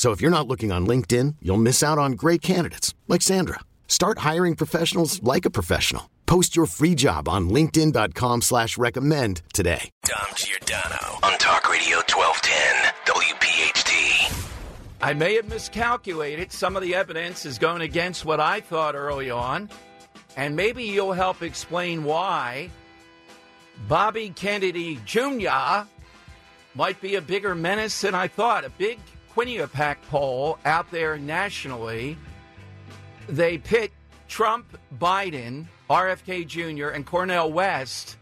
So if you're not looking on LinkedIn, you'll miss out on great candidates like Sandra. Start hiring professionals like a professional. Post your free job on LinkedIn.com slash recommend today. Dom Giordano on Talk Radio 1210 WPHT. I may have miscalculated. Some of the evidence is going against what I thought early on. And maybe you'll help explain why Bobby Kennedy Jr. might be a bigger menace than I thought. A big Quinnipiac poll out there nationally. They pit Trump, Biden, RFK Jr., and Cornel West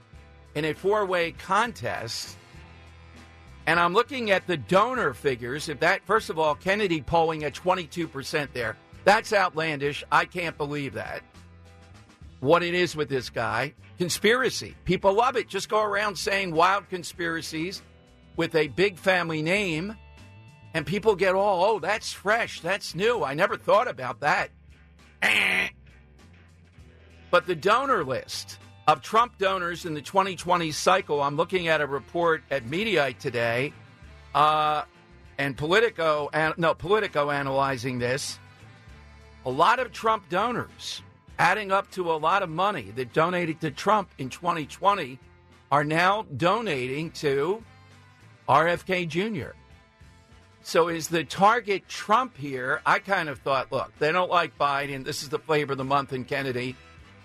in a four way contest. And I'm looking at the donor figures. If that, first of all, Kennedy polling at 22% there. That's outlandish. I can't believe that. What it is with this guy. Conspiracy. People love it. Just go around saying wild conspiracies with a big family name, and people get all, oh, that's fresh. That's new. I never thought about that. But the donor list of Trump donors in the 2020 cycle, I'm looking at a report at Mediaite today, uh, and Politico, no, Politico analyzing this. A lot of Trump donors, adding up to a lot of money that donated to Trump in 2020, are now donating to RFK Jr. So is the target Trump here? I kind of thought, look, they don't like Biden. This is the flavor of the month in Kennedy.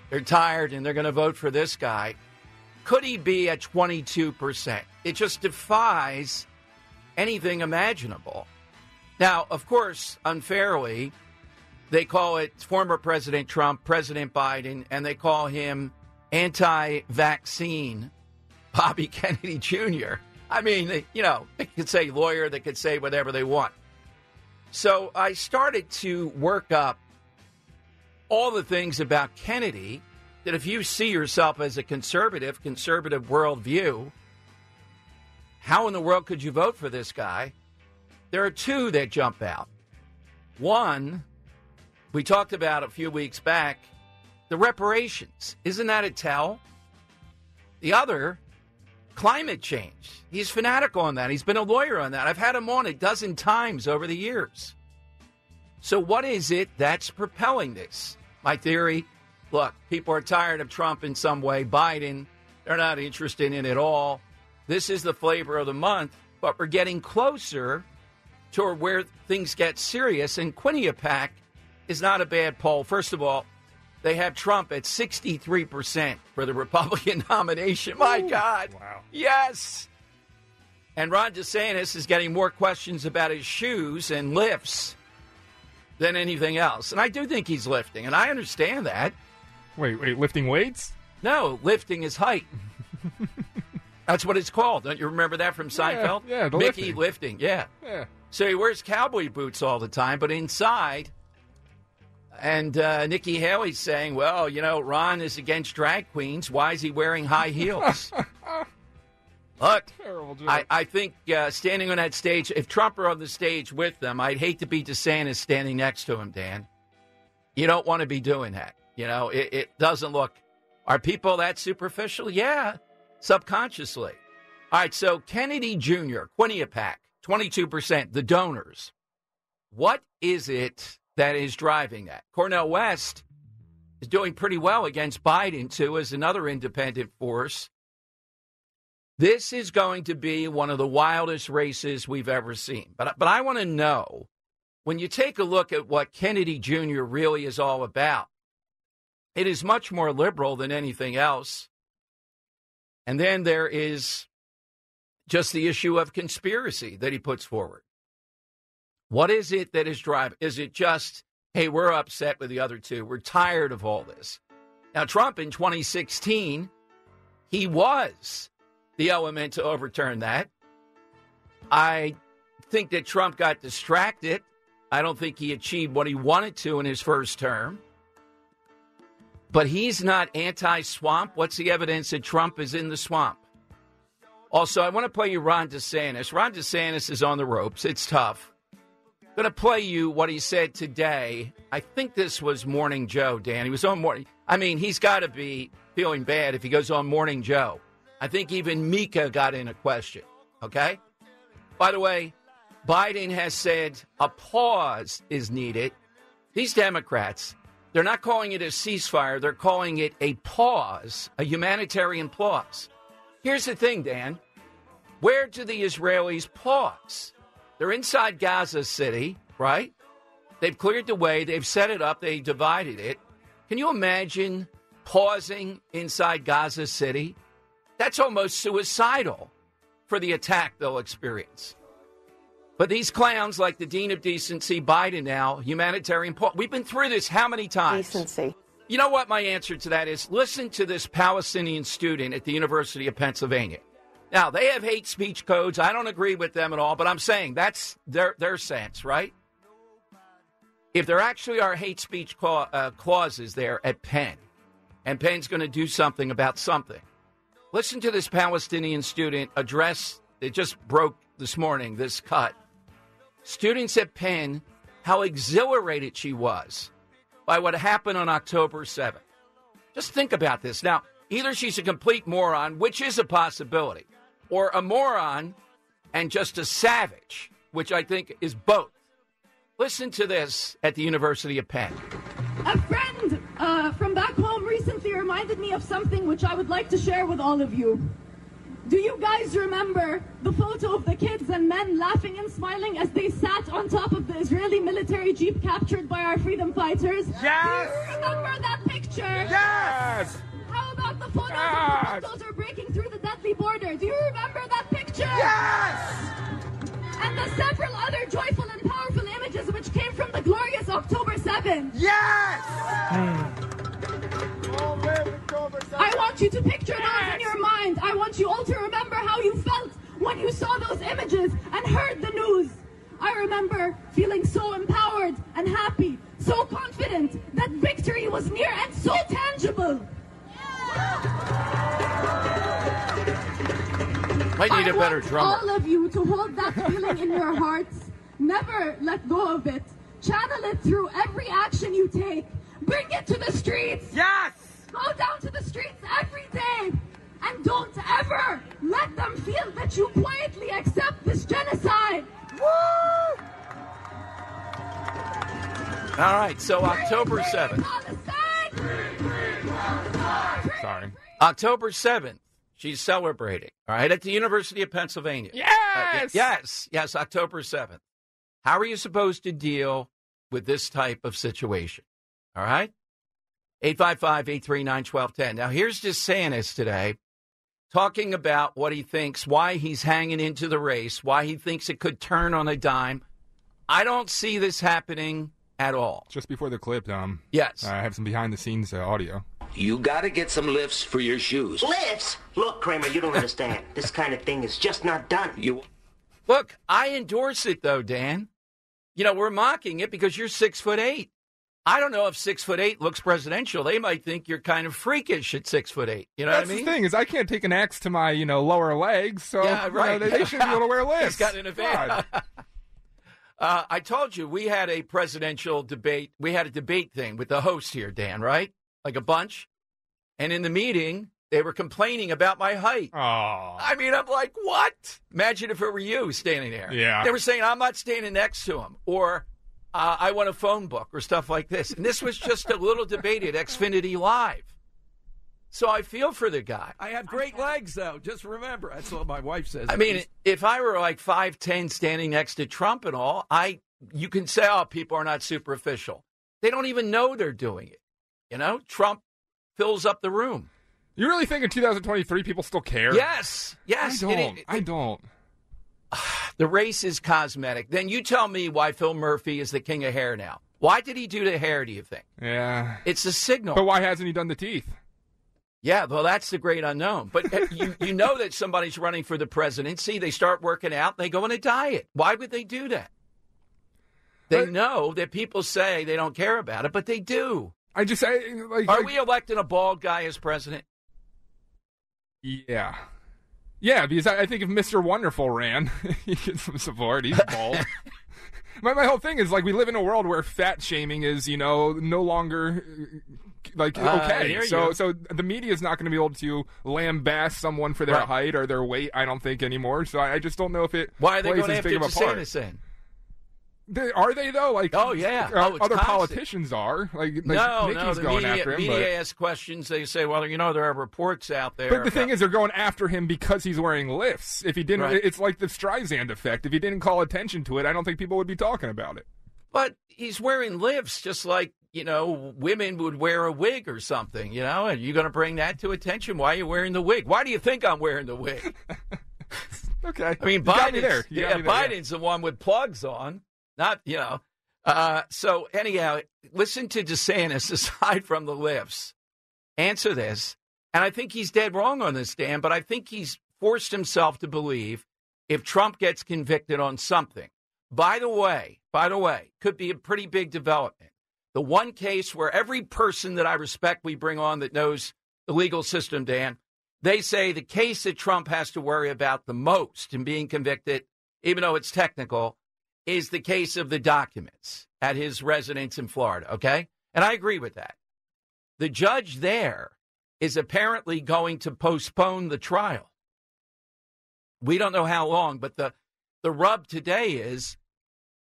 They're tired and they're going to vote for this guy. Could he be at 22%? It just defies anything imaginable. Now, of course, unfairly, they call it former President Trump, President Biden, and they call him anti vaccine Bobby Kennedy Jr. I mean, you know, they could say lawyer, they could say whatever they want. So I started to work up all the things about Kennedy that if you see yourself as a conservative, conservative worldview, how in the world could you vote for this guy? There are two that jump out. One, we talked about a few weeks back, the reparations. Isn't that a tell? The other, climate change. He's fanatical on that. He's been a lawyer on that. I've had him on a dozen times over the years. So, what is it that's propelling this? My theory look, people are tired of Trump in some way. Biden, they're not interested in it all. This is the flavor of the month, but we're getting closer to where things get serious. And Quinnipiac is not a bad poll. First of all, they have Trump at 63% for the Republican nomination. My Ooh, God. wow. Yes. And Ron DeSantis is getting more questions about his shoes and lifts than anything else. And I do think he's lifting, and I understand that. Wait, wait, lifting weights? No, lifting his height. That's what it's called. Don't you remember that from Seinfeld? yeah, the Mickey lifting. lifting, yeah. Yeah. So he wears cowboy boots all the time, but inside, and uh, Nikki Haley's saying, well, you know, Ron is against drag queens. Why is he wearing high heels? Look, I, I think uh, standing on that stage, if Trump were on the stage with them, I'd hate to be DeSantis standing next to him, Dan. You don't want to be doing that. You know, it, it doesn't look. Are people that superficial? Yeah, subconsciously. All right, so Kennedy Jr., Quinnipiac, 22%, the donors. What is it that is driving that? Cornel West is doing pretty well against Biden, too, as another independent force. This is going to be one of the wildest races we've ever seen. But, but I want to know when you take a look at what Kennedy Jr. really is all about, it is much more liberal than anything else. And then there is just the issue of conspiracy that he puts forward. What is it that is driving? Is it just, hey, we're upset with the other two? We're tired of all this. Now, Trump in 2016, he was the element to overturn that. I think that Trump got distracted. I don't think he achieved what he wanted to in his first term. But he's not anti swamp. What's the evidence that Trump is in the swamp? Also, I want to play you Ron DeSantis. Ron DeSantis is on the ropes. It's tough. Going to play you what he said today. I think this was Morning Joe, Dan. He was on Morning. I mean, he's got to be feeling bad if he goes on Morning Joe. I think even Mika got in a question. Okay? By the way, Biden has said a pause is needed. These Democrats, they're not calling it a ceasefire, they're calling it a pause, a humanitarian pause. Here's the thing, Dan. Where do the Israelis pause? They're inside Gaza City, right? They've cleared the way, they've set it up, they divided it. Can you imagine pausing inside Gaza City? That's almost suicidal for the attack they'll experience. But these clowns, like the Dean of Decency, Biden now, humanitarian, we've been through this how many times? Decency. You know what my answer to that is? Listen to this Palestinian student at the University of Pennsylvania. Now, they have hate speech codes. I don't agree with them at all, but I'm saying that's their, their sense, right? If there actually are hate speech cla- uh, clauses there at Penn, and Penn's going to do something about something, listen to this Palestinian student address. It just broke this morning, this cut. Students at Penn, how exhilarated she was by what happened on October 7th. Just think about this. Now, either she's a complete moron, which is a possibility, or a moron and just a savage, which I think is both. Listen to this at the University of Penn. A friend uh, from back home recently reminded me of something which I would like to share with all of you. Do you guys remember the photo of the kids and men laughing and smiling as they sat on top of the Israeli military jeep captured by our freedom fighters? Yes! Do you remember that picture? Yes! How about the photos Yes! of the Mongols are breaking through the border? Do you remember that picture? Yes! And the several other joyful and powerful images which came from the glorious October 7th. Yes! I want you to picture those in your mind. I want you all to remember how you felt when you saw those images and heard the news. I remember feeling so empowered and happy, so confident that victory was near and so tangible. Might need I a better want drummer. all of you to hold that feeling in your hearts. Never let go of it. Channel it through every action you take. Bring it to the streets. Yes! Go down to the streets every day. And don't ever let them feel that you quietly accept this genocide. All right, so October Free 7th. Palestine! Sorry. October 7th, she's celebrating, all right, at the University of Pennsylvania. Uh, Yes! yes, yes, October 7th. How are you supposed to deal with this type of situation? All right? 855 839 1210. Now, here's DeSantis today talking about what he thinks, why he's hanging into the race, why he thinks it could turn on a dime. I don't see this happening at all. Just before the clip, um, Yes. I have some behind the scenes uh, audio. You gotta get some lifts for your shoes. Lifts? Look, Kramer, you don't understand. this kind of thing is just not done. You Look, I endorse it though, Dan. You know, we're mocking it because you're six foot eight. I don't know if six foot eight looks presidential. They might think you're kind of freakish at six foot eight. You know That's what I mean? the thing is, I can't take an axe to my you know lower legs, so Yeah, you know, right. they, they should be able to wear lifts. He's got an advantage. Uh, I told you we had a presidential debate. We had a debate thing with the host here, Dan, right? Like a bunch. And in the meeting, they were complaining about my height. Oh, I mean, I'm like, what? Imagine if it were you standing there. Yeah. They were saying, I'm not standing next to him. Or uh, I want a phone book or stuff like this. And this was just a little debate at Xfinity Live. So I feel for the guy. I have great legs, though. Just remember, that's what my wife says. I mean, if I were like 5'10 standing next to Trump and all, I you can say, oh, people are not superficial. They don't even know they're doing it. You know, Trump fills up the room. You really think in 2023 people still care? Yes, yes. I don't. it- I don't. the race is cosmetic. Then you tell me why Phil Murphy is the king of hair now. Why did he do the hair, do you think? Yeah. It's a signal. But why hasn't he done the teeth? Yeah, well, that's the great unknown. But you, you know that somebody's running for the presidency. They start working out, they go on a diet. Why would they do that? They But- know that people say they don't care about it, but they do. I just I, like. Are like- we electing a bald guy as president? Yeah. Yeah, because I, I think if Mr. Wonderful ran, he'd get some support. He's bald. my, my whole thing is like we live in a world where fat shaming is, you know, no longer like Uh, okay. so go. so the media is not going to be able to lambast someone for their Right. height or their weight. I don't think anymore. So I, I just don't know if it Why are they plays going after big of a part. DeSantis then? They, are they though? Like Oh, yeah. uh, Oh, other constant. politicians are. Like, like no, Nikki's no. Going media, after him. media but- asks questions. They say, well, you know, there are reports out there. But the thing is, they're going after him because he's wearing lifts. If he didn't, Right. it's like the Streisand effect. If he didn't call attention to it, I don't think people would be talking about it. But he's wearing lifts just like, you know, women would wear a wig or something, you know, and you're going to bring that to attention. Why are you wearing the wig? Why do you think I'm wearing the wig? Okay, I mean, me Biden's, there. You yeah, me there, yeah. Biden's the one with plugs on, not, you know. Uh, so, anyhow, listen to DeSantis aside from the lifts. Answer this. And I think he's dead wrong on this, Dan, but I think he's forced himself to believe if Trump gets convicted on something. By the way, by the way, could be a pretty big development. The one case where every person that I respect we bring on that knows the legal system, Dan, they say the case that Trump has to worry about the most in being convicted, even though it's technical, is the case of the documents at his residence in Florida. Okay. And I agree with that. The judge there is apparently going to postpone the trial. We don't know how long, but the, the rub today is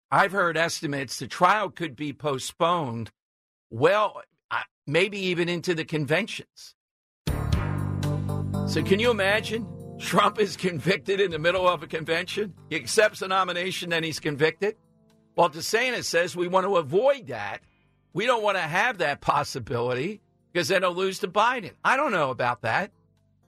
I've heard estimates the trial could be postponed well, uh, maybe even into the conventions. So, can you imagine? Trump is convicted in the middle of a convention. He accepts the nomination, then he's convicted. Well, DeSantis says we want to avoid that. We don't want to have that possibility because then he'll lose to Biden. I don't know about that.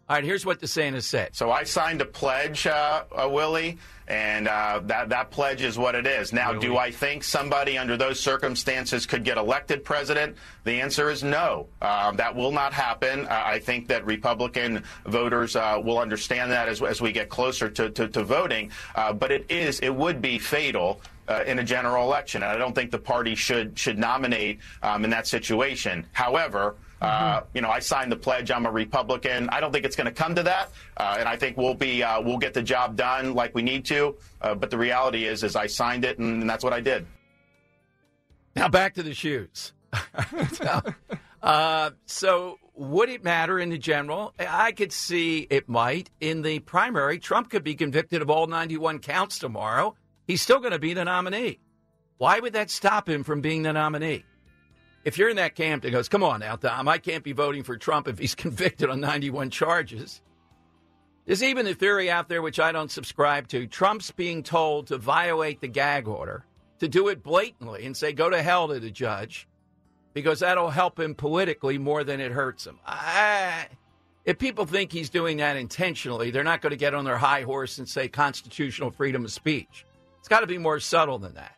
All right, here's what DeSantis said. So I signed a pledge, uh, uh, Willie, and uh, that that pledge is what it is. Now, do I think somebody under those circumstances could get elected president? The answer is no. Uh, that will not happen. Uh, I think that Republican voters uh, will understand that as, as we get closer to, to, to voting. Uh, but it is it would be fatal. Uh, in a general election, and I don't think the party should should nominate um, in that situation. However, uh, you know, I signed the pledge. I'm a Republican. I don't think it's going to come to that, uh, and I think we'll be uh, we'll get the job done like we need to. Uh, but the reality is, is I signed it, and, and that's what I did. Now back to the shoes. Uh, so would it matter in the general? I could see it might. In the primary, Trump could be convicted of all 91 counts tomorrow. He's still going to be the nominee. Why would that stop him from being the nominee? If you're in that camp that goes, come on now, Tom, I can't be voting for Trump if he's convicted on 91 charges. There's even a theory out there which I don't subscribe to. Trump's being told to violate the gag order, to do it blatantly and say, go to hell to the judge, because that'll help him politically more than it hurts him. I, if people think he's doing that intentionally, they're not going to get on their high horse and say constitutional freedom of speech. It's got to be more subtle than that.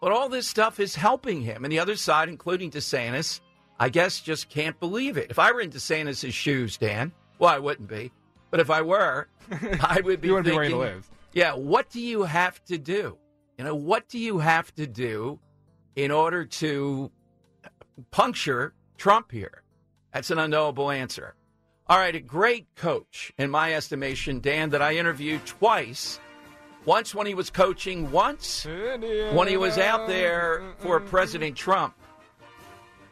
But all this stuff is helping him. And the other side, including DeSantis, I guess just can't believe it. If I were in DeSantis' shoes, Dan, well, I wouldn't be. But if I were, I would be You wouldn't be wearing the lives. yeah, what do you have to do? You know, what do you have to do in order to puncture Trump here? That's an unknowable answer. All right, a great coach, in my estimation, Dan, that I interviewed twice. Once when he was coaching, once when he was out there for President Trump.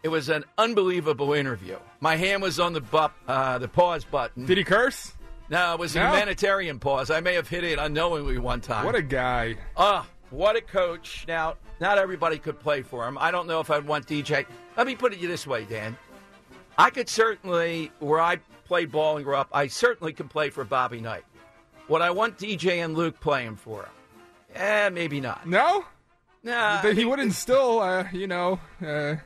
It was an unbelievable interview. My hand was on the bu- uh, the pause button. Did he curse? No, it was a No? humanitarian pause. I may have hit it unknowingly one time. What a guy! Ah, what a coach. Now, not everybody could play for him. I don't know if I'd want DJ. Let me put it this way, Dan. I could certainly, where I played ball and grew up, I certainly could play for Bobby Knight. Would I want DJ and Luke playing for him? Eh, maybe not. No. Nah, That he would instill, uh, you know, uh,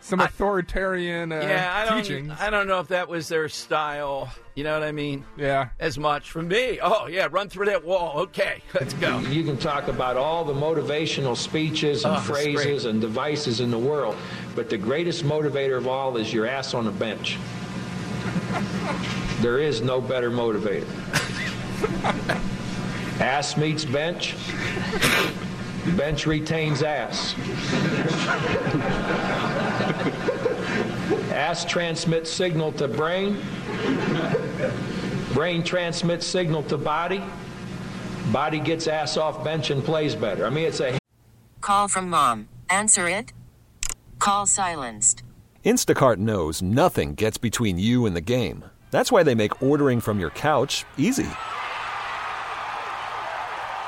some authoritarian uh, yeah, I don't. teachings. I don't know if that was their style. You know what I mean? Yeah. As much for me. Oh yeah, run through that wall. Okay, let's go. You can talk about all the motivational speeches and Oh, phrases and devices in the world, but the greatest motivator of all is your ass on the bench. there is no better motivator. ass meets bench, bench retains ass. ass transmits signal to brain, brain transmits signal to body, body gets ass off bench and plays better. I mean, it's a Call from mom. Answer it. Call silenced. Instacart knows nothing gets between you and the game. That's why they make ordering from your couch easy.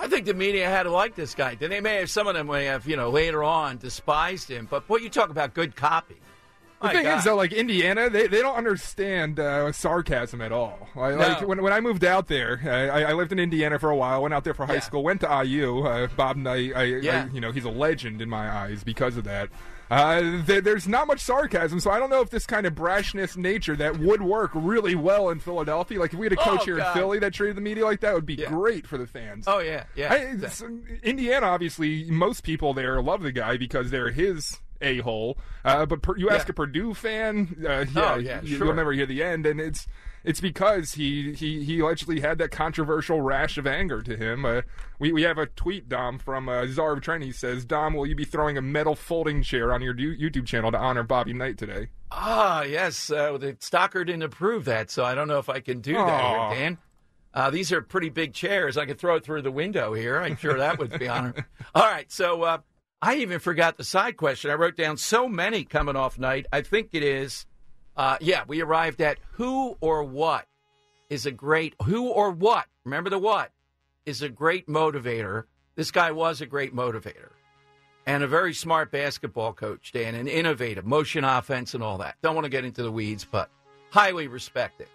I think the media had to like this guy. Then they may have some of them may have, you know, later on despised him. But what you talk about good copy. The My thing God. is, though, like Indiana, they, they don't understand uh, sarcasm at all. Like, No. like, when, when I moved out there, I, I lived in Indiana for a while. Went out there for high Yeah. school. Went to IU. Uh, Bob Knight, I, Yeah. I, you know, he's a legend in my eyes because of that. Uh, there, there's not much sarcasm, so I don't know if this kind of brashness nature that would work really well in Philadelphia. Like if we had a coach Oh, here God. in Philly that treated the media like that, would be Yeah. great for the fans. Oh yeah, yeah. I, it's- Indiana, obviously, most people there love the guy because they're his a hole. Uh, but per, you ask Yeah. a Purdue fan, uh, yeah, Oh, yeah, you'll never hear the end, and it's it's because he, he, he allegedly had that controversial rash of anger to him. Uh, we we have a tweet, Dom, from uh, Czar of Trent. He says, "Dom, will you be throwing a metal folding chair on your YouTube channel to honor Bobby Knight today?" Ah, yes. Uh, the Stocker didn't approve that, so I don't know if I can do that here, Dan. Uh, these are pretty big chairs. I could throw it through the window here. I'm sure that would be honor. All right, so uh, I even forgot the side question. I wrote down so many coming off Knight. I think it is, uh, yeah, we arrived at who or what is a great, who or what, remember the what, is a great motivator. This guy was a great motivator and a very smart basketball coach, Dan, and innovative, motion offense and all that. Don't want to get into the weeds, but highly respected.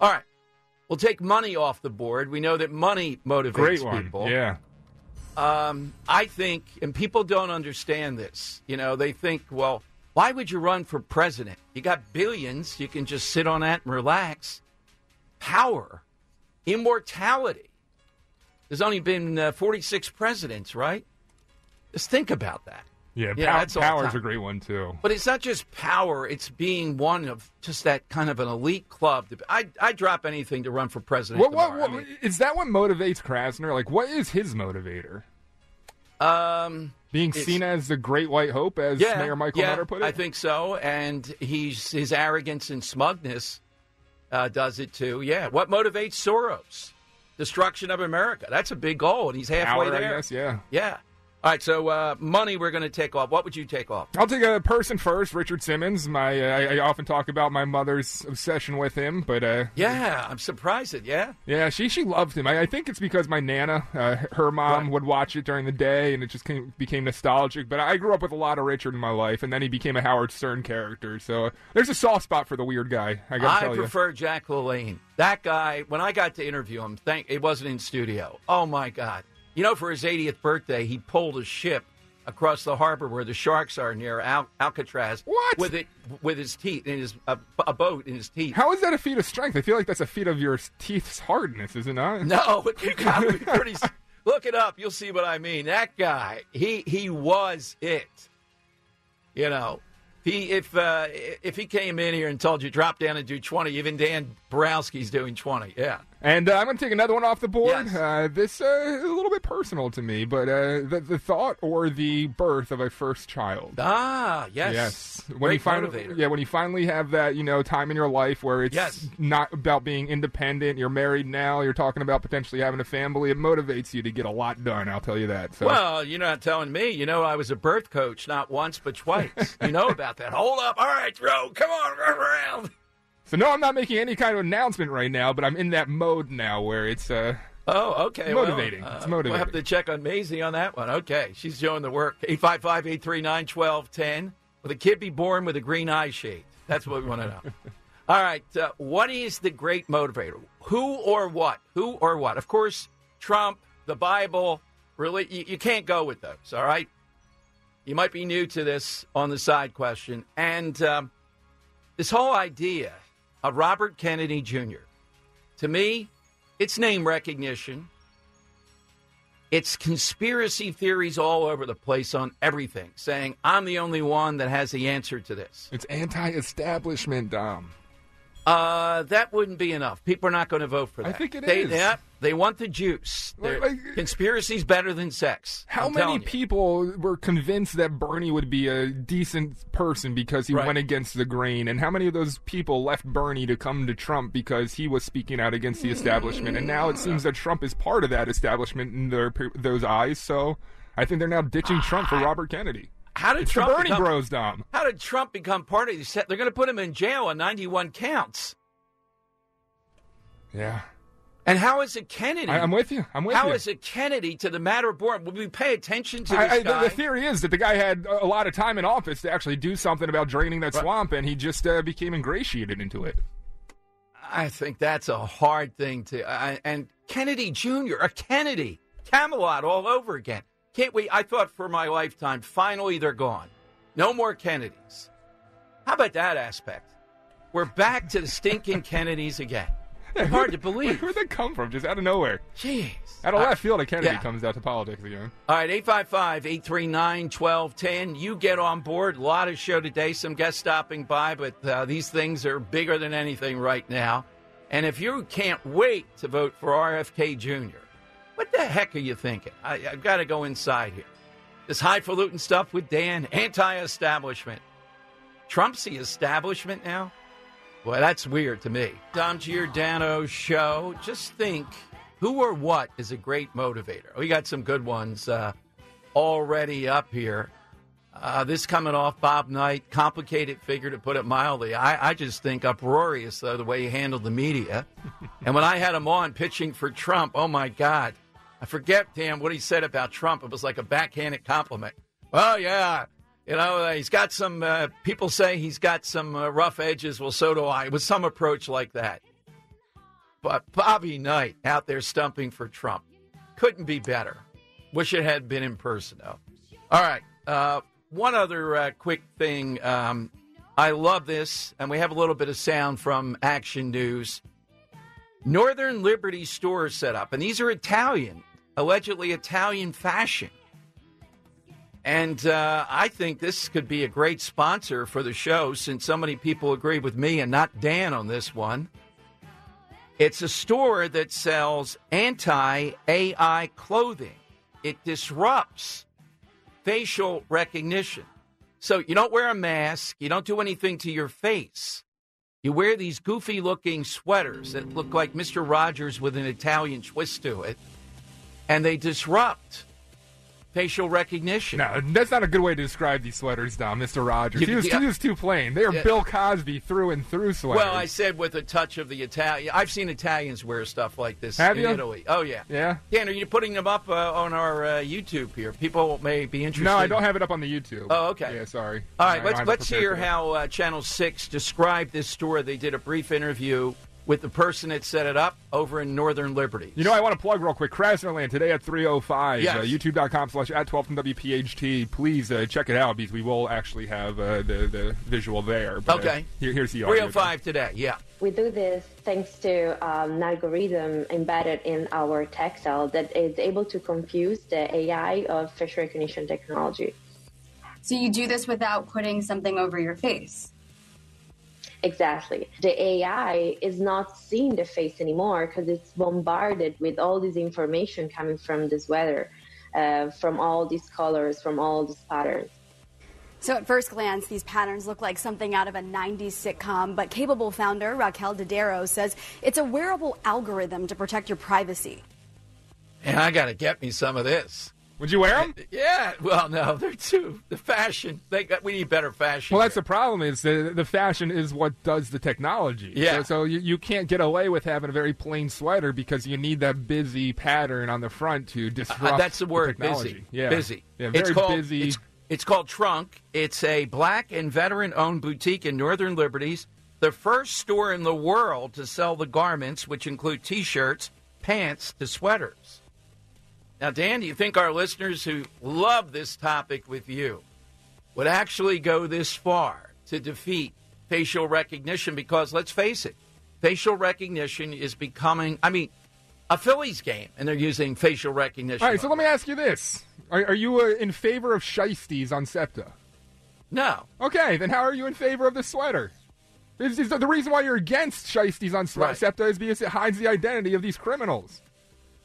All right. We'll take money off the board. We know that money motivates Great one, people. yeah. Um, I think, and people don't understand this. You know, they think, well, why would you run for president? You got billions. You can just sit on that and relax. Power, immortality. There's only been uh, 46 presidents, right? Just think about that. Yeah, Yeah, pow- that's power's a great one too. But it's not just power; it's being one of just that kind of an elite club. I I drop anything to run for president. What, what, what, is that what motivates Krasner? Like, what is his motivator? Um, Being it's- seen as the great white hope, as yeah, Mayor Michael yeah, Nutter put it. I think so, and he's his arrogance and smugness uh, does it too. Yeah, what motivates Soros? Destruction of America. That's a big goal, and he's halfway Power, there. guess, yeah. Yeah. All right, so uh, money we're going to take off. What would you take off? I'll take a person first. Richard Simmons. My, uh, I, I often talk about my mother's obsession with him, but uh, Yeah, I'm surprised It yeah. yeah, she she loved him. I, I think it's because my nana, uh, her mom, would watch it during the day, and it just came, became nostalgic. But I grew up with a lot of Richard in my life, and then he became a Howard Stern character. So uh, there's a soft spot for the weird guy. I I tell you. prefer Jack LaLanne. That guy, when I got to interview him, thank it wasn't in studio. Oh my God! You know, for his 80th birthday, he pulled a ship across the harbor where the sharks are near Al- Alcatraz. What? With it, with his teeth in his a, a boat in his teeth. How is that a feat of strength? I feel like that's a feat of your teeth's hardness, is it not? No, but you got to be pretty. Look it up. You'll see what I mean. That guy, he he was it. You know, he if uh, if he came in here and told you drop down and do twenty, even Dan Borowski's doing twenty. Yeah. And uh, I'm going to take another one off the board. Uh, this uh, is a little bit personal to me, but uh, the, the thought or the birth of a first child. Ah, yes. Yes. When Great you finally, motivator. yeah, when you finally have that, you know, time in your life where it's Yes. not about being independent. You're married now. You're talking about potentially having a family. It motivates you to get a lot done. I'll tell you that. So. Well, you're not telling me. You know, I was a birth coach not once but twice. you know about that. Hold up. All right, Joe, come on, run around. So no, I'm not making any kind of announcement right now, but I'm in that mode now where it's uh Oh, okay. motivating. Well, uh, it's We'll have to check on Maisie on that one. Okay. She's doing the work. 855 839 1210. Will the kid be born with a green eye shade? That's what we want to know. All right. Uh, what is the great motivator? Who or what? Who or what? Of course, Trump, the Bible, really, you, you can't go with those. All right. You might be new to this on the side question. And um, this whole idea of Robert Kennedy Jr., to me, it's name recognition. It's conspiracy theories all over the place on everything, saying, I'm the only one that has the answer to this. It's anti-establishment, Dom. Uh, that wouldn't be enough. People are not going to vote for that. I think it they, is. Yeah, they want the juice. They're- Conspiracy's better than sex. How I'm many people were convinced that Bernie would be a decent person because he Right. went against the grain? And how many of those people left Bernie to come to Trump because he was speaking out against the establishment? And now it seems that Trump is part of that establishment in their those eyes. So I think they're now ditching Trump for ah, Robert Kennedy. How did it's Trump Bernie become- Bros, Dom? How did Trump become part of the set? They're going to put him in jail on 91 counts. Yeah. And how is it Kennedy? I- I'm with you. I'm with How you. How is it Kennedy to the matter of born? Will we pay attention to this I, I, the, guy? the theory is that the guy had a lot of time in office to actually do something about draining that swamp, and he just uh, became ingratiated into it. I think that's a hard thing to. I and Kennedy Jr., a Kennedy, Camelot all over again. Can't we? I thought for my lifetime, finally they're gone. No more Kennedys. How about that aspect? We're back to the stinking Kennedys again. Hard to believe. Where'd that come from? Just out of nowhere. Jeez. Out of left field, a Kennedy yeah. comes out to politics again. All right, 855 839 1210. You get on board. A lot of show today, some guests stopping by, but uh, these things are bigger than anything right now. And if you can't wait to vote for RFK Jr., what the heck are you thinking? I, I've got to go inside here. This highfalutin stuff with Dan, anti establishment. Trump's the establishment now? Boy, that's weird to me. Dom Giordano show. Just think who or what is a great motivator? We got some good ones uh, already up here. Uh, this coming off Bob Knight, complicated figure to put it mildly. I, I just think uproarious, though, the way he handled the media. and when I had him on pitching for Trump, oh my God. I forget, damn, what he said about Trump. It was like a backhanded compliment. Oh, yeah, you know, uh, he's got some, uh, people say he's got some uh, rough edges. Well, so do I. It was some approach like that. But Bobby Knight out there stumping for Trump couldn't be better. Wish it had been in person, though. All right. Uh, one other uh, quick thing. Um, I love this, and we have a little bit of sound from Action News. Northern Liberty stores set up, and these are Italian, allegedly Italian fashion. And uh, I think this could be a great sponsor for the show since so many people agree with me and not Dan on this one. It's a store that sells anti AI clothing, it disrupts facial recognition. So you don't wear a mask, you don't do anything to your face. You wear these goofy looking sweaters that look like Mr. Rogers with an Italian twist to it, and they disrupt facial recognition. No, that's not a good way to describe these sweaters, Dom, Mr. Rogers. You- he, was, yeah. he was too plain. They are Yeah. Bill Cosby through and through sweaters. Well, I said with a touch of the Italian. I've seen Italians wear stuff like this Have in you? Italy. Oh yeah. Yeah? Dan, are you putting them up uh, on our uh, YouTube here? People may be interested. No, I don't have it up on the YouTube. Oh, okay. Yeah, sorry. All right, I let's let's hear how uh, Channel Six described this story. They did a brief interview with the person that set it up over in Northern Liberty. You know, I want to plug real quick. Krasnerland today at 3.05. Yes. Uh, YouTube.com slash at 12 WPHT. Please uh, check it out because we will actually have uh, the, the visual there. But, uh, Okay. here, here's the audio. 305 today. Yeah. We do this thanks to um, an algorithm embedded in our textile that is able to confuse the AI of facial recognition technology. So you do this without putting something over your face. Exactly. The AI is not seeing the face anymore because it's bombarded with all this information coming from this weather, uh, from all these colors, from all these patterns. So, at first glance, these patterns look like something out of a 90s sitcom, but Capable founder Rachele Didero says it's a wearable algorithm to protect your privacy. And I got to get me some of this. Would you wear them? Yeah. Well, no, they're too the fashion. They got, we need better fashion. Well, that's the problem. Is the the fashion is what does the technology. Yeah. So, so you, you can't get away with having a very plain sweater because you need that busy pattern on the front to disrupt. Uh, that's the word, technology. busy. Yeah. Busy. Yeah. Very it's called, busy. It's, it's called Trunk. It's a black and veteran-owned boutique in Northern Liberties. The first store in the world to sell the garments, which include T-shirts, pants, to sweaters. Now, Dan, do you think our listeners who love this topic with you would actually go this far to defeat facial recognition? Because let's face it, facial recognition is becoming, I mean, a Phillies game, and they're using facial recognition. All right. So let me ask you this: Are, are you uh, in favor of shisties on SEPTA? No. Okay, then how are you in favor of the sweater? This is the, the reason why you're against shisties on Right. SEPTA is because it hides the identity of these criminals.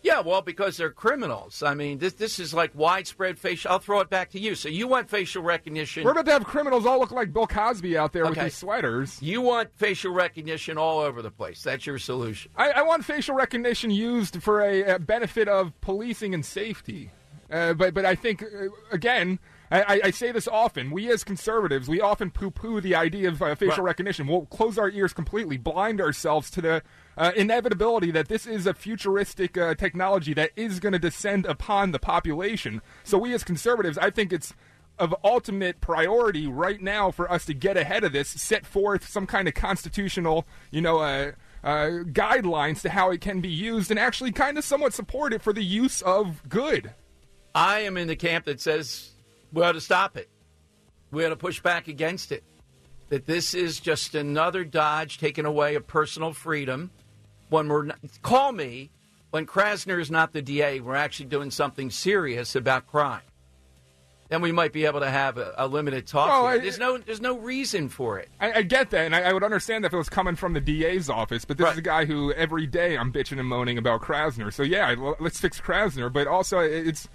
Yeah, well, because they're criminals. I mean, this this is like widespread facial. I'll throw it back to you. So you want facial recognition? We're about to have criminals all look like Bill Cosby out there with Okay. these sweaters. You want facial recognition all over the place. That's your solution. I, I want facial recognition used for a, a benefit of policing and safety. Uh, but but I think uh, again, I, I- I say this often. We as conservatives, we often poo-poo the idea of uh, facial Right. recognition. We'll close our ears completely, blind ourselves to the uh, inevitability that this is a futuristic uh, technology that is going to descend upon the population. So we as conservatives, I think it's of ultimate priority right now for us to get ahead of this, set forth some kind of constitutional, you know, uh, uh, guidelines to how it can be used, and actually kind of somewhat support it for the use of good. I am in the camp that says we ought to stop it. We ought to push back against it. That this is just another dodge taking away of personal freedom. When we're not, call me when Krasner is not the DA, we're actually doing something serious about crime. Then we might be able to have a, a limited talk. Well. I- there's no there's no reason for it. I, I get that, and I, I would understand that if it was coming from the DA's office, but this is a guy who every day I'm bitching and moaning about Krasner. So yeah, let's fix Krasner. But also, it's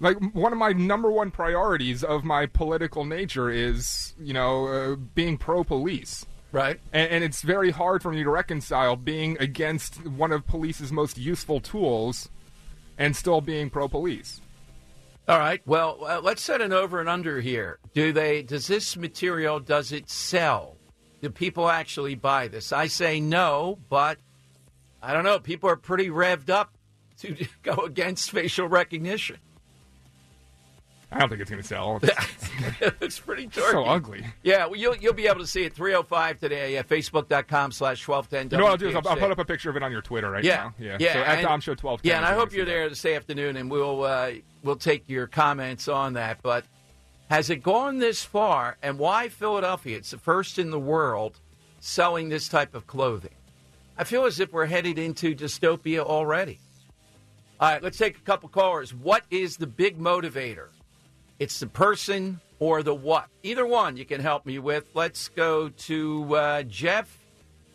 like one of my number one priorities of my political nature is, you know, uh, being pro-police. Right. And, and it's very hard for me to reconcile being against one of police's most useful tools and still being pro-police. All right. Well, uh, let's set an over and under here. Do they? Does this material does it sell? Do people actually buy this? I say no, but I don't know. People are pretty revved up to go against facial recognition. I don't think it's going to sell. it's pretty dark. so ugly. Yeah, well, you'll you'll be able to see it 305 today at facebook.com slash 1210. You know what I'll do is I'll, I'll put up a picture of it on your Twitter right yeah, now. Yeah, yeah. So at Dom Show 12. Yeah, and I hope you're there this afternoon, and we'll uh, we'll take your comments on that. But has it gone this far, and why Philadelphia? It's the first in the world selling this type of clothing. I feel as if we're headed into dystopia already. All right, let's take a couple callers. What is the big motivator? It's the person or the what? Either one you can help me with. Let's go to uh, Jeff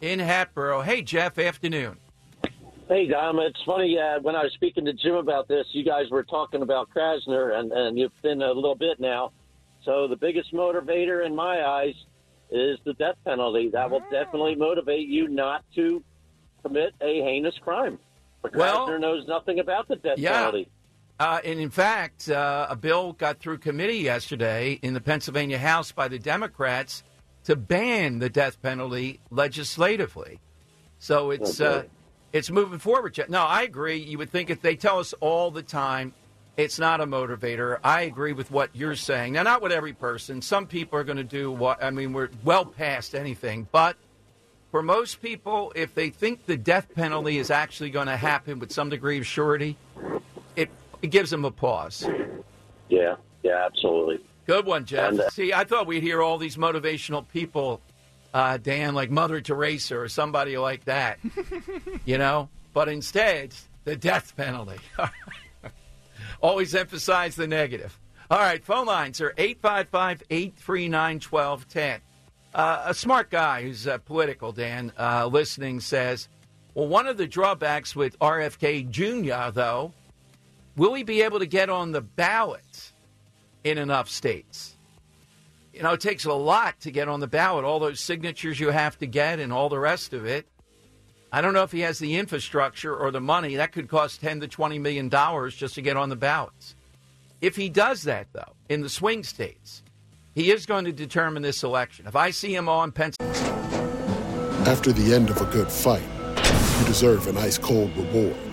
in Hatboro. Hey, Jeff, afternoon. Hey, Dom. It's funny uh, when I was speaking to Jim about this. You guys were talking about Krasner, and, and you've been a little bit now. So the biggest motivator in my eyes is the death penalty. That will definitely motivate you not to commit a heinous crime. But Well- Krasner knows nothing about the death Yeah. penalty. Uh, and in fact, uh, a bill got through committee yesterday in the Pennsylvania House by the Democrats to ban the death penalty legislatively. So it's uh, it's moving forward. No, I agree. You would think if they tell us all the time it's not a motivator. I agree with what you're saying. Now, not with every person. Some people are going to do what I mean. We're well past anything, but for most people, if they think the death penalty is actually going to happen with some degree of surety, it, it gives them a pause. Yeah, yeah, absolutely. Good one, Jeff. And, uh, See, I thought we'd hear all these motivational people, uh, Dan, like Mother Teresa or somebody like that, you know? But instead, the death penalty. Always emphasize the negative. All right, phone lines are 855 839 1210. Uh, a smart guy who's uh, political, Dan, uh, listening says, well, one of the drawbacks with RFK Jr., though, will he be able to get on the ballot in enough states? You know, it takes a lot to get on the ballot, all those signatures you have to get and all the rest of it. I don't know if he has the infrastructure or the money. That could cost 10 to 20 million dollars just to get on the ballots. If he does that, though, in the swing states, he is going to determine this election. If I see him on Pennsylvania, After the end of a good fight, you deserve an ice cold reward.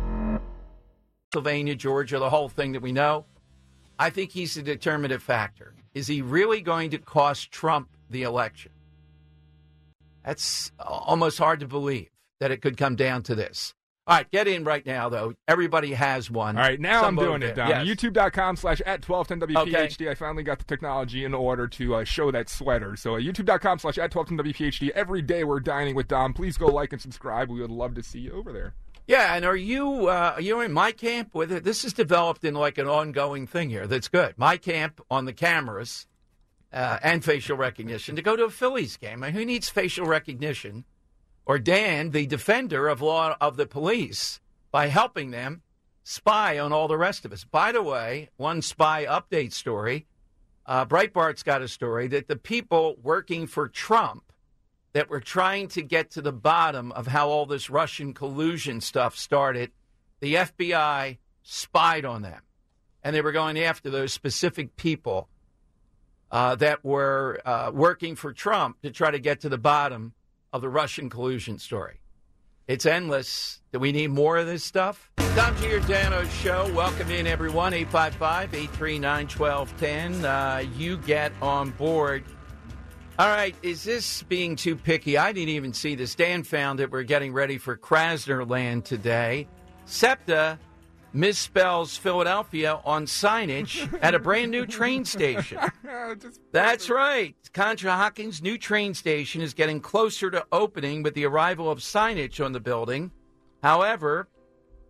Pennsylvania, Georgia, the whole thing that we know, I think he's a determinative factor. Is he really going to cost Trump the election? That's almost hard to believe that it could come down to this. All right, get in right now, though. Everybody has one. All right, now Some I'm doing it, Don. Yes. YouTube.com slash at 1210WPHT. I finally got the technology in order to uh, show that sweater. So uh, YouTube.com slash at 1210WPHT. Every day we're dining with Dom. Please go like and subscribe. We would love to see you over there. Yeah, and are you uh, are you in my camp with it? This is developed in like an ongoing thing here. That's good. My camp on the cameras uh, and facial recognition to go to a Phillies game. Mean, who needs facial recognition? Or Dan, the defender of law of the police, by helping them spy on all the rest of us. By the way, one spy update story. Uh, Breitbart's got a story that the people working for Trump that were trying to get to the bottom of how all this Russian collusion stuff started, the FBI spied on them. And they were going after those specific people uh, that were uh, working for Trump to try to get to the bottom of the Russian collusion story. It's endless. Do we need more of this stuff? Dom Giordano Show. Welcome in, everyone. 855 839 1210. Uh, You get on board. All right, is this being too picky? I didn't even see this. Dan found it. We're getting ready for Krasner Land today. SEPTA misspells Philadelphia on signage at a brand new train station. That's right. Conshohocken's new train station is getting closer to opening with the arrival of signage on the building. However,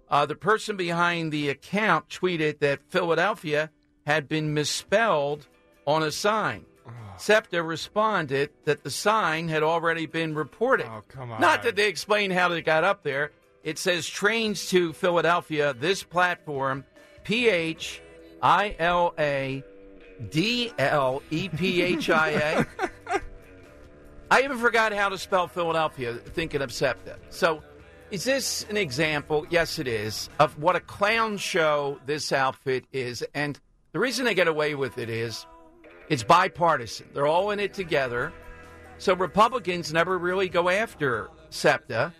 uh, the person behind the account tweeted that Philadelphia had been misspelled on a sign. SEPTA responded that the sign had already been reported. Oh, come on. Not that they explained how they got up there. It says trains to Philadelphia, this platform, P H I L A D L E P H I A. I even forgot how to spell Philadelphia thinking of SEPTA. So, is this an example? Yes, it is, of what a clown show this outfit is. And the reason they get away with it is it's bipartisan. They're all in it together. So Republicans never really go after SEPTA.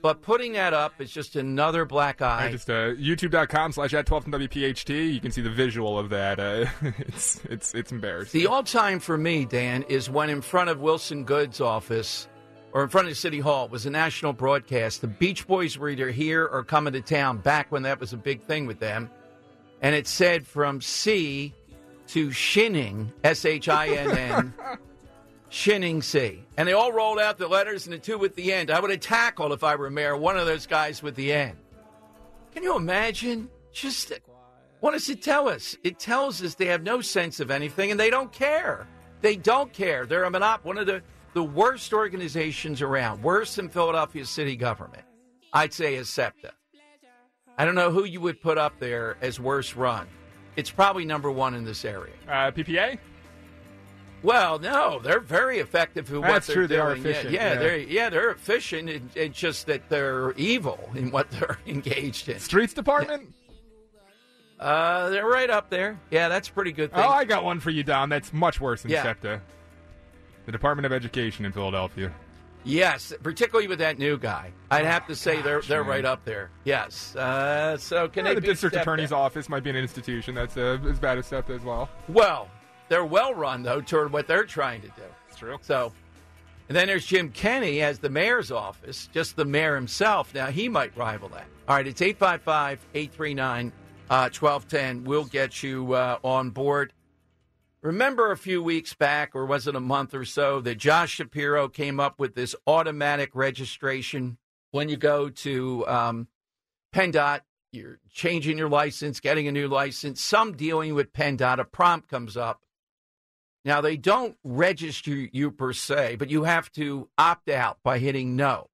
But putting that up is just another black eye. I just uh, YouTube.com slash at 12 WPHT. You can see the visual of that. Uh, it's it's it's embarrassing. The all time for me, Dan, is when in front of Wilson Goode's office or in front of City Hall was a national broadcast. The Beach Boys were either here or coming to town back when that was a big thing with them. And it said from C to Shinning, S H I N N, Shinning C. And they all rolled out the letters and the two at the end. I would have tackled if I were mayor, one of those guys with the end. Can you imagine? Just what does it tell us? It tells us they have no sense of anything and they don't care. They don't care. They're a monop one of the, the worst organizations around, worse than Philadelphia city government. I'd say is SEPTA. I don't know who you would put up there as worse run. It's probably number one in this area. Uh, PPA? Well, no, they're very effective in what That's they're true, they are doing. Yeah, efficient, Yeah, yeah. they're yeah they're efficient. It, it's just that they're evil in what they're engaged in. Streets Department? Uh, they're right up there. Yeah, that's a pretty good. Thing. Oh, I got one for you, Don. That's much worse than Yeah. SEPTA. The Department of Education in Philadelphia. Yes, particularly with that new guy. I'd have to say they're they're man. right up there. Yes. Uh, so can Yeah, the district attorney's office might be an institution that's uh, as bad as SEPTA as well. Well, they're well run though toward what they're trying to do. It's true. So, and then there's Jim Kenny as the mayor's office, just the mayor himself. Now he might rival that. All right, it's 855-839 uh, 1210. We'll get you uh, on board. Remember a few weeks back, or was it a month or so, that Josh Shapiro came up with this automatic registration when you go to um, PennDOT, you're changing your license, getting a new license, some dealing with PennDOT, a prompt comes up. Now, they don't register you per se, but you have to opt out by hitting no.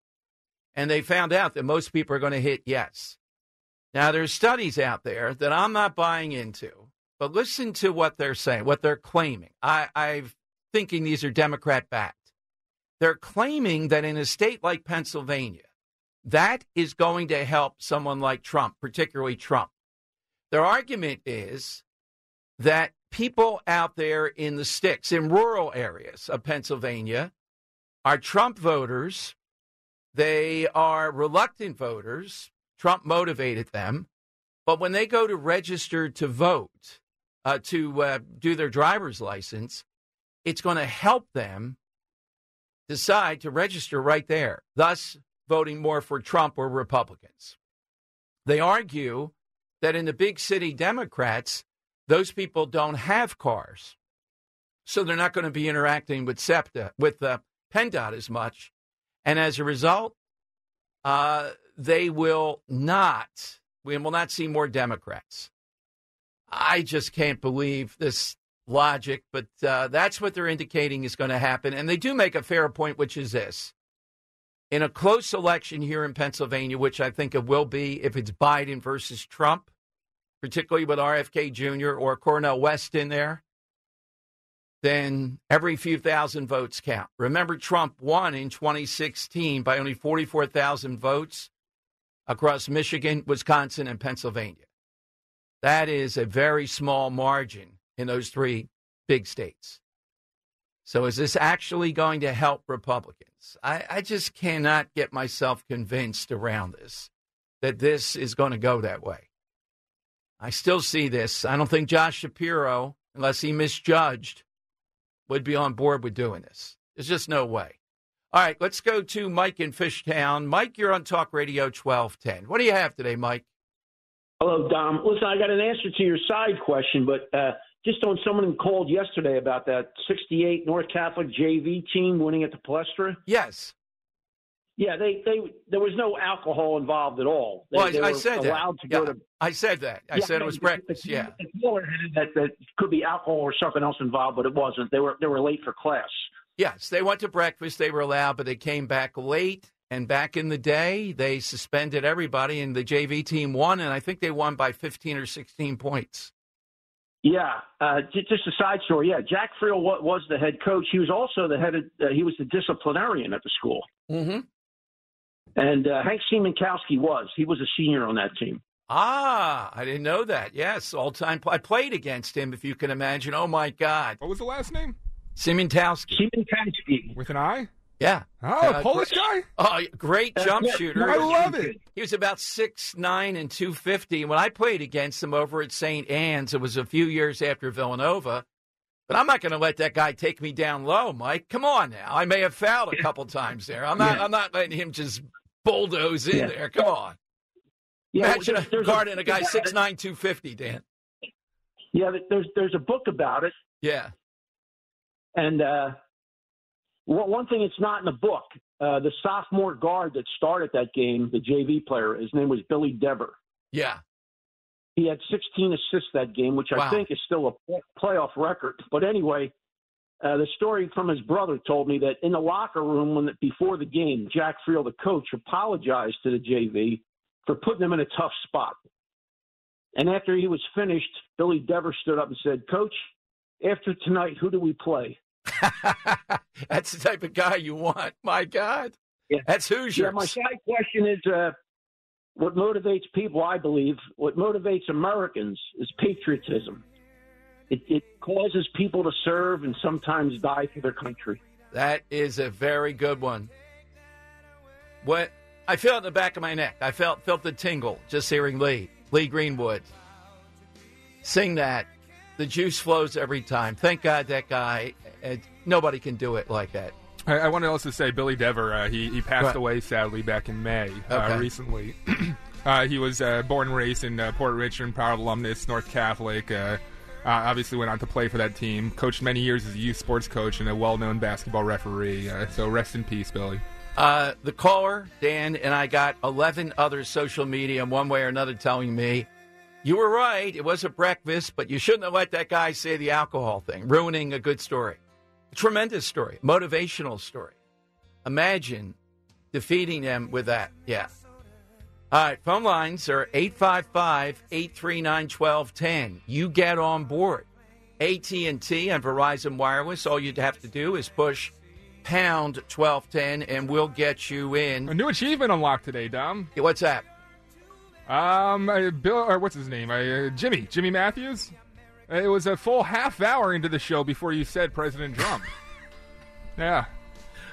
And they found out that most people are going to hit yes. Now, there's studies out there that I'm not buying into, but listen to what they're saying, what they're claiming. I, I'm thinking these are Democrat backed. They're claiming that in a state like Pennsylvania, that is going to help someone like Trump, particularly Trump. Their argument is that people out there in the sticks, in rural areas of Pennsylvania, are Trump voters. They are reluctant voters. Trump motivated them. But when they go to register to vote, uh, to uh, do their driver's license, it's going to help them decide to register right there, thus voting more for Trump or Republicans. They argue that in the big city Democrats, those people don't have cars. So they're not going to be interacting with SEPTA, with uh, PennDOT as much. And as a result, uh, they will not, we will not see more Democrats. I just can't believe this logic, but uh, that's what they're indicating is going to happen. And they do make a fair point, which is this. In a close election here in Pennsylvania, which I think it will be if it's Biden versus Trump, particularly with RFK Jr. or Cornel West in there, then every few thousand votes count. Remember, Trump won in 2016 by only 44,000 votes across Michigan, Wisconsin, and Pennsylvania. That is a very small margin in those three big states. So, is this actually going to help Republicans? I, I just cannot get myself convinced around this that this is going to go that way. I still see this. I don't think Josh Shapiro, unless he misjudged, would be on board with doing this. There's just no way. All right, let's go to Mike in Fishtown. Mike, you're on Talk Radio 1210. What do you have today, Mike? Hello, Dom. Listen, I got an answer to your side question, but uh, just on someone who called yesterday about that 68 North Catholic JV team winning at the Palestra. Yes. Yeah, they, they there was no alcohol involved at all. They, well, I, they I said allowed that. to go Yeah, to I said that. I Yeah, said it was breakfast. Yeah. That that could be alcohol or something else involved, but it wasn't. They were they were late for class. Yes, they went to breakfast. They were allowed, but they came back late. And back in the day, they suspended everybody, and the JV team won. And I think they won by 15 or 16 points. Yeah, uh, just a side story. Yeah, Jack Friel was the head coach. He was also the head. Of, uh, he was the disciplinarian at the school. Mm-hmm. And uh, Hank Siemiontkowski was. He was a senior on that team. Ah, I didn't know that. Yes, all time. I played against him, if you can imagine. Oh my God! What was the last name? Siemiontkowski. Siemiontkowski With an I? Yeah. Oh, Uh, Polish great- guy? Oh, great jump shooter. I love it. He was about six nine and two fifty. When I played against him over at St. Anne's, it was a few years after Villanova. But I'm not going to let that guy take me down low, Mike. Come on now. I may have fouled a couple times there. I'm not. Yeah. I'm not letting him just bulldoze in Yeah. there. Come on. Yeah, Imagine there's- a there's guarding a guy book about six it. nine two fifty. Dan. Yeah, there's there's a book about it, Yeah. and uh, one one thing it's not in the book. Uh, the sophomore guard that started that game, the JV player, his name was Billy Dever. Yeah. He had 16 assists that game, which Wow. I think is still a playoff record. But anyway, uh, the story from his brother told me that in the locker room when before the game, Jack Friel, the coach, apologized to the JV for putting him in a tough spot. And after he was finished, Billy Dever stood up and said, "Coach, after tonight, who do we play?" That's the type of guy you want. My God. That's Hoosiers. Yeah, my side question is uh, what motivates people, I believe, what motivates Americans is patriotism. It, it causes people to serve and sometimes die for their country. That is a very good one. What I felt in the back of my neck. I felt felt the tingle just hearing Lee Lee Greenwood sing that. The juice flows every time. Thank God that guy. Uh, nobody can do it like that. I, I want to also say Billy Dever. Uh, he he passed Right. away sadly back in May uh, Okay. recently. uh, he was uh, born and raised in uh, Port Richmond, proud alumnus, North Catholic. Uh, uh, obviously went on to play for that team. Coached many years as a youth sports coach and a well-known basketball referee. Uh, so rest in peace, Billy. Uh, the caller, Dan, and I got 11 other social media in one way or another telling me, you were right. It was a breakfast, but you shouldn't have let that guy say the alcohol thing, ruining a good story. Tremendous story, motivational story. Imagine defeating them with that. Yeah. All right, phone lines are 855 839 1210. You get on board. AT&T and Verizon Wireless, all you'd have to do is push pound 1210 and we'll get you in. A new achievement unlocked today, Dom. What's that? Um, uh, Bill, or what's his name? Uh, Jimmy, Jimmy Matthews. It was a full half hour into the show before you said President Trump. yeah,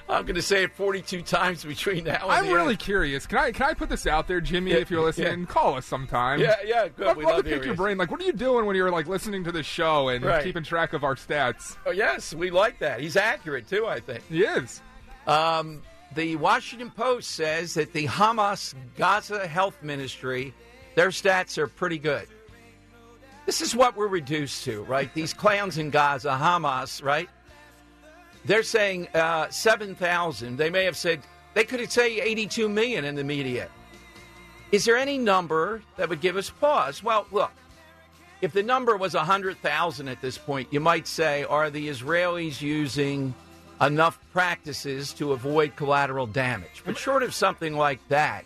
I'm going to say it 42 times between now and I'm really end. curious. Can I can I put this out there, Jimmy? Yeah, if you're listening, yeah. call us sometime. Yeah, yeah, good. Love, We love love to pick hearing your brain. Like, what are you doing when you're like listening to the show and Right. keeping track of our stats? Oh, yes, we like that. He's accurate, too, I think. He is. Um, the Washington Post says that the Hamas Gaza Health Ministry, their stats are pretty good. This is what we're reduced to, right? These clowns in Gaza, Hamas, right? They're saying uh, 7,000. They may have said, they could say 82 million in the media. Is there any number that would give us pause? Well, look, if the number was 100,000 at this point, you might say, are the Israelis using enough practices to avoid collateral damage? But short of something like that,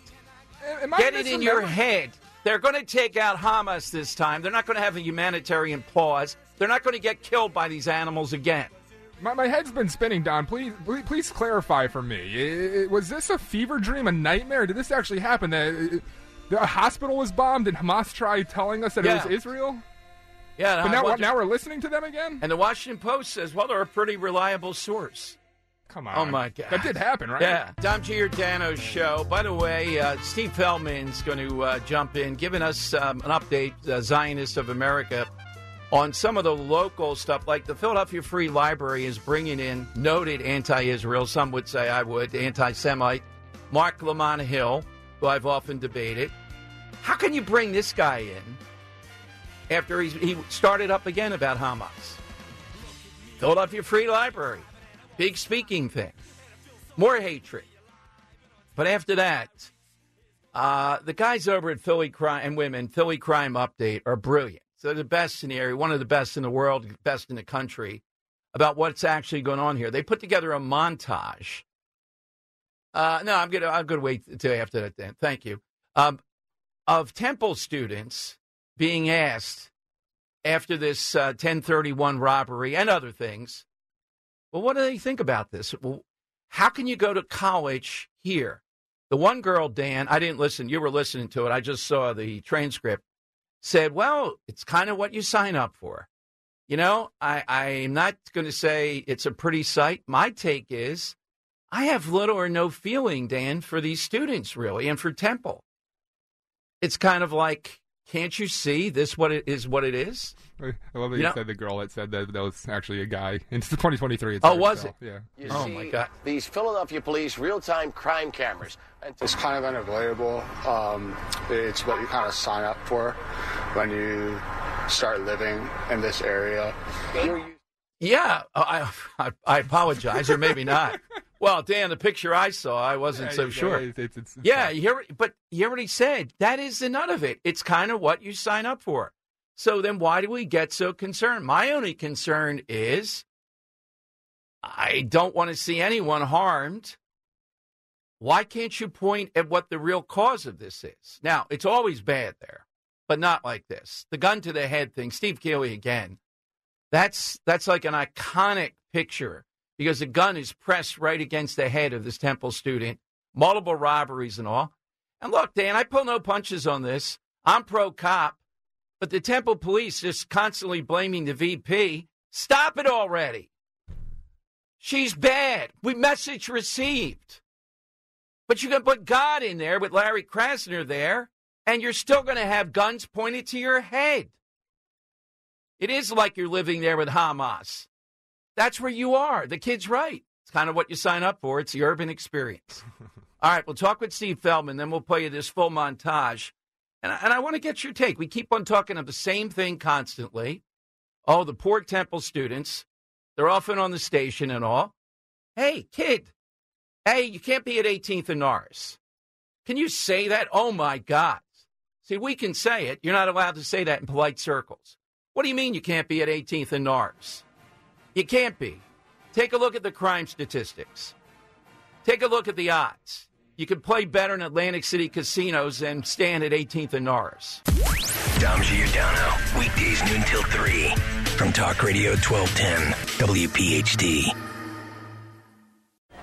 get it in your head. They're going to take out Hamas this time. They're not going to have a humanitarian pause. They're not going to get killed by these animals again. My, my head's been spinning, Don. Please, please, please clarify for me. I- I- was this a fever dream, a nightmare? Did this actually happen? The, the hospital was bombed, and Hamas tried telling us that Yeah. it was Israel. Yeah, But now, now we're listening to them again. And the Washington Post says, well, they're a pretty reliable source. Come on. Oh, my God. That did happen, right? Yeah. Dom Giordano's show. By the way, uh, Steve Feldman's going to uh, jump in, giving us um, an update, uh, Zionists of America, on some of the local stuff. Like the Philadelphia Free Library is bringing in noted anti Israel, some would say I would, anti Semite, Marc Lamont Hill, who I've often debated. How can you bring this guy in after he's, he started up again about Hamas? Philadelphia Free Library, big speaking thing, more hatred. But after that, uh, the guys over at Philly Crime and Women, Philly Crime Update, are brilliant. So the best area, one of the best in the world, best in the country about what's actually going on here. They put together a montage. Uh, no, I'm gonna I'm gonna wait until after that. Then, thank you. Um, of Temple students being asked after this uh, 1031 robbery and other things. Well, what do they think about this? Well, how can you go to college here? The one girl, Dan, I didn't listen. You were listening to it. I just saw the transcript. Said, well, it's kind of what you sign up for. You know, I, I'm not going to say it's a pretty sight. My take is I have little or no feeling, Dan, for these students, really, and for Temple. It's kind of like, can't you see this? What it is? What it is? I love that You you, know- said the girl that said that that was actually a guy. It's the 2023. It's Oh, her, was so, it? Yeah. You Oh, see my God. These Philadelphia police real-time crime cameras. It's kind of unavoidable. Um, it's what you kind of sign up for when you start living in this area. Yeah, I, I, I apologize, or maybe not. Well, Dan, the picture I saw, I wasn't Yeah, so yeah, sure. it's- it's- it's yeah, you hear, but you already said that is the nut of it. It's kind of what you sign up for. So then, why do we get so concerned? My only concern is I don't want to see anyone harmed. Why can't you point at what the real cause of this is? Now, it's always bad there, but not like this. The gun to the head thing, Steve Keeley again. That's that's like an iconic picture because the gun is pressed right against the head of this Temple student, multiple robberies and all. And look, Dan, I pull no punches on this. I'm pro cop, but the Temple police just constantly blaming the VP. Stop it already. She's bad. We message received. But you can put God in there with Larry Krasner there, and you're still going to have guns pointed to your head. It is like you're living there with Hamas. That's where you are. The kid's right. It's kind of what you sign up for. It's the urban experience. All right, we'll talk with Steve Feldman, then we'll play you this full montage. And I, and I want to get your take. We keep on talking of the same thing constantly. Oh, the poor Temple students. They're often on the station and all. Hey, kid. Hey, you can't be at 18th and Norris. Can you say that? Oh, my God. See, we can say it. You're not allowed to say that in polite circles. What do you mean you can't be at 18th and Norris? You can't be. Take a look at the crime statistics. Take a look at the odds. You can play better in Atlantic City casinos than stand at 18th and Norris. Dom Giordano, weekdays noon till 3 from Talk Radio 1210, WPHT.